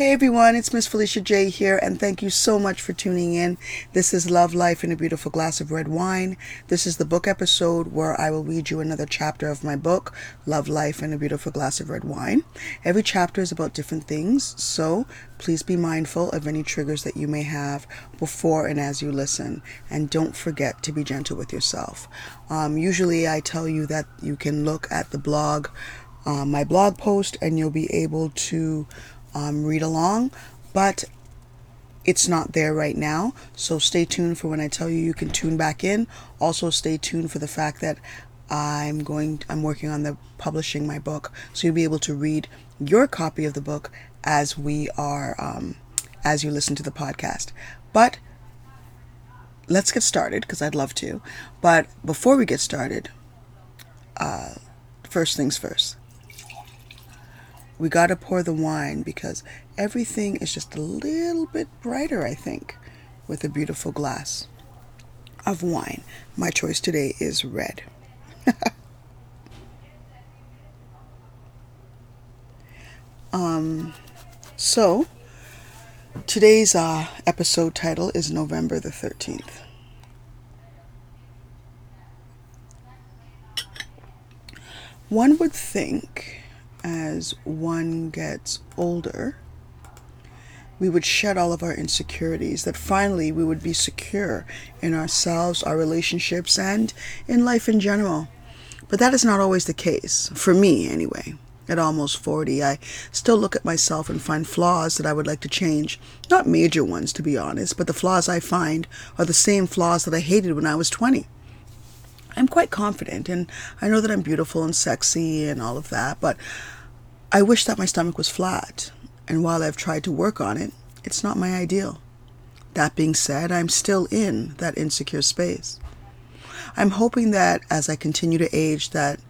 Hey everyone, it's Miss Felicia J here, and thank you so much for tuning in. This is Love Life in a Beautiful Glass of Red Wine. This is the book episode where I will read you another chapter of my book, Love Life in a Beautiful Glass of Red Wine. Every chapter is about different things, so please be mindful of any triggers that you may have before and as you listen. And don't forget to be gentle with yourself. Um, usually, I tell you that you can look at the blog, uh, my blog post, and you'll be able to um, read along, but it's not there right now. So stay tuned for when I tell you you can tune back in. Also, stay tuned for the fact that I'm going. I'm working on the publishing my book, so you'll be able to read your copy of the book as we are um, as you listen to the podcast. But let's get started because I'd love to. But before we get started, uh, first things first we got to pour the wine because everything is just a little bit brighter, I think, with a beautiful glass of wine. My choice today is red. um, so, today's uh, episode title is November the 13th. One would think as one gets older, we would shed all of our insecurities, that finally we would be secure in ourselves, our relationships, and in life in general. But that is not always the case, for me anyway. At almost 40, I still look at myself and find flaws that I would like to change. Not major ones, to be honest, but the flaws I find are the same flaws that I hated when I was 20. I'm quite confident and I know that I'm beautiful and sexy and all of that, but I wish that my stomach was flat. And while I've tried to work on it, it's not my ideal. That being said, I'm still in that insecure space. I'm hoping that as I continue to age that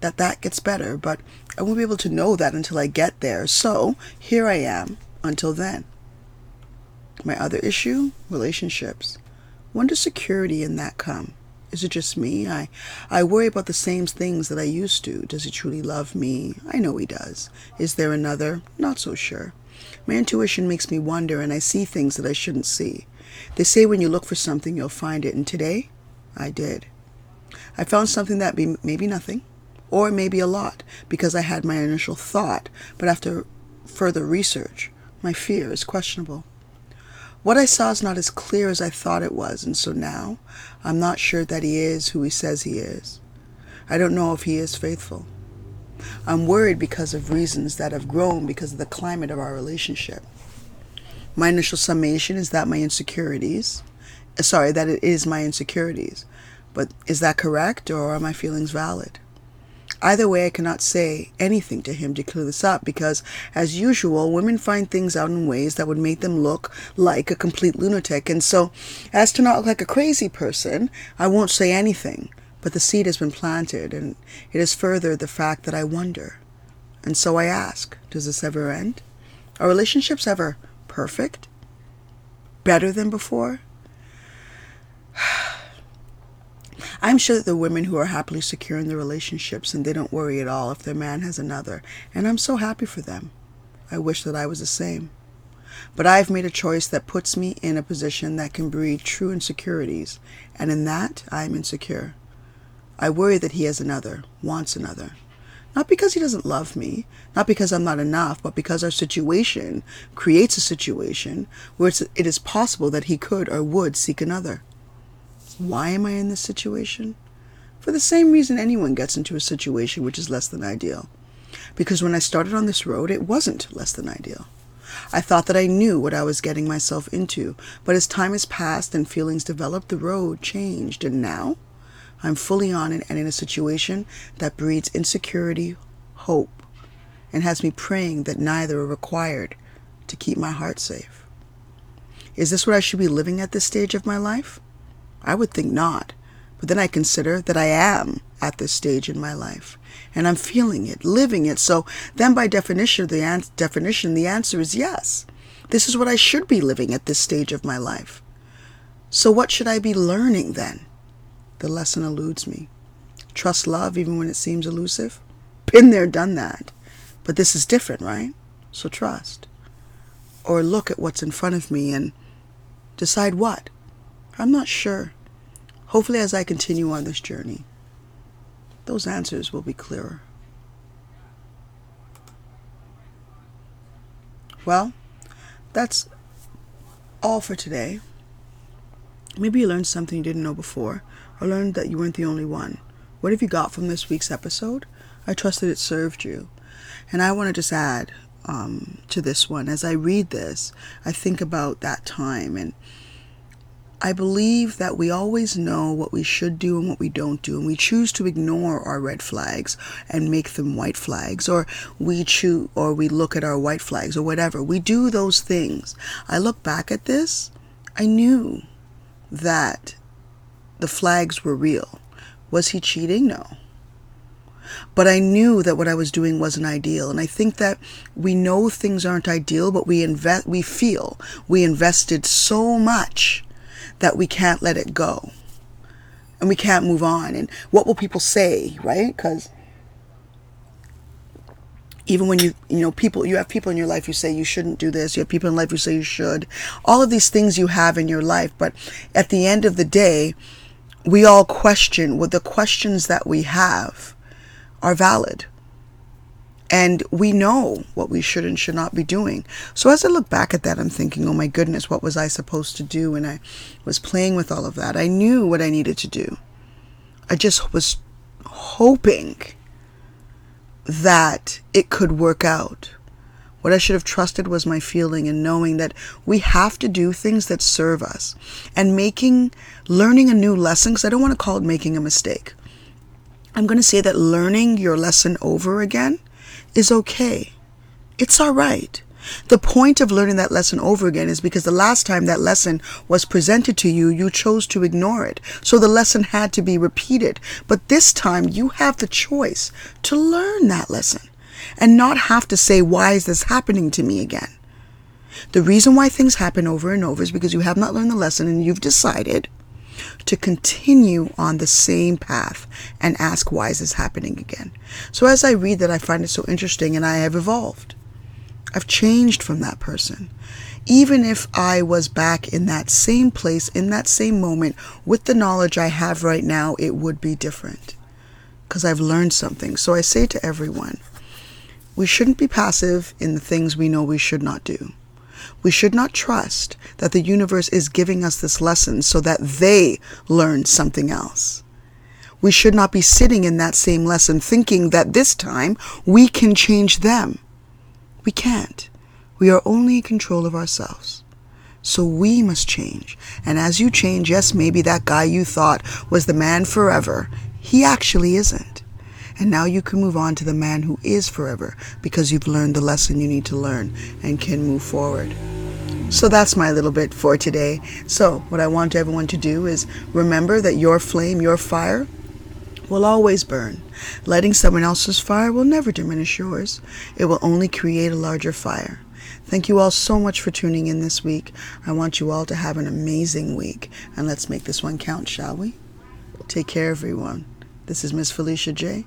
that that gets better, but I won't be able to know that until I get there. So, here I am until then. My other issue, relationships. When does security in that come? Is it just me? I, I worry about the same things that I used to. Does he truly love me? I know he does. Is there another? Not so sure. My intuition makes me wonder, and I see things that I shouldn't see. They say when you look for something, you'll find it, and today, I did. I found something that be maybe nothing, or maybe a lot, because I had my initial thought, but after further research, my fear is questionable. What I saw is not as clear as I thought it was, and so now I'm not sure that he is who he says he is. I don't know if he is faithful. I'm worried because of reasons that have grown because of the climate of our relationship. My initial summation is that my insecurities, sorry, that it is my insecurities. But is that correct or are my feelings valid? Either way, I cannot say anything to him to clear this up because, as usual, women find things out in ways that would make them look like a complete lunatic. And so, as to not look like a crazy person, I won't say anything. But the seed has been planted, and it has furthered the fact that I wonder. And so I ask, does this ever end? Are relationships ever perfect? Better than before? I'm sure that the women who are happily secure in their relationships and they don't worry at all if their man has another, and I'm so happy for them. I wish that I was the same. But I've made a choice that puts me in a position that can breed true insecurities, and in that I am insecure. I worry that he has another, wants another. Not because he doesn't love me, not because I'm not enough, but because our situation creates a situation where it is possible that he could or would seek another. Why am I in this situation? For the same reason anyone gets into a situation which is less than ideal. Because when I started on this road, it wasn't less than ideal. I thought that I knew what I was getting myself into, but as time has passed and feelings developed, the road changed, and now I'm fully on it and in a situation that breeds insecurity, hope, and has me praying that neither are required to keep my heart safe. Is this what I should be living at this stage of my life? I would think not. But then I consider that I am at this stage in my life and I'm feeling it, living it. So then by definition, the an- definition, the answer is yes. This is what I should be living at this stage of my life. So what should I be learning then? The lesson eludes me. Trust love even when it seems elusive? Been there, done that. But this is different, right? So trust. or look at what's in front of me and decide what? I'm not sure. Hopefully, as I continue on this journey, those answers will be clearer. Well, that's all for today. Maybe you learned something you didn't know before, or learned that you weren't the only one. What have you got from this week's episode? I trust that it served you. And I want to just add um, to this one. As I read this, I think about that time and I believe that we always know what we should do and what we don't do, and we choose to ignore our red flags and make them white flags, or we choose, or we look at our white flags, or whatever. We do those things. I look back at this, I knew that the flags were real. Was he cheating? No. But I knew that what I was doing wasn't ideal. And I think that we know things aren't ideal, but we invest, we feel we invested so much that we can't let it go. And we can't move on. And what will people say, right? Because even when you you know people you have people in your life who say you shouldn't do this. You have people in life who say you should. All of these things you have in your life. But at the end of the day we all question what the questions that we have are valid and we know what we should and should not be doing. So as I look back at that, I'm thinking, oh my goodness, what was I supposed to do? And I was playing with all of that. I knew what I needed to do. I just was hoping that it could work out. What I should have trusted was my feeling and knowing that we have to do things that serve us and making, learning a new lesson, because I don't want to call it making a mistake. I'm going to say that learning your lesson over again is okay. It's all right. The point of learning that lesson over again is because the last time that lesson was presented to you, you chose to ignore it. So the lesson had to be repeated. But this time you have the choice to learn that lesson and not have to say, why is this happening to me again? The reason why things happen over and over is because you have not learned the lesson and you've decided to continue on the same path and ask, why is this happening again? So as I read that, I find it so interesting and I have evolved. I've changed from that person. Even if I was back in that same place, in that same moment, with the knowledge I have right now, it would be different because I've learned something. So I say to everyone, we shouldn't be passive in the things we know we should not do. We should not trust that the universe is giving us this lesson so that they learn something else. We should not be sitting in that same lesson thinking that this time we can change them. We can't. We are only in control of ourselves. So we must change. And as you change, yes, maybe that guy you thought was the man forever, he actually isn't. And now you can move on to the man who is forever because you've learned the lesson you need to learn and can move forward. So that's my little bit for today. So, what I want everyone to do is remember that your flame, your fire, will always burn. Letting someone else's fire will never diminish yours, it will only create a larger fire. Thank you all so much for tuning in this week. I want you all to have an amazing week. And let's make this one count, shall we? Take care, everyone. This is Miss Felicia J.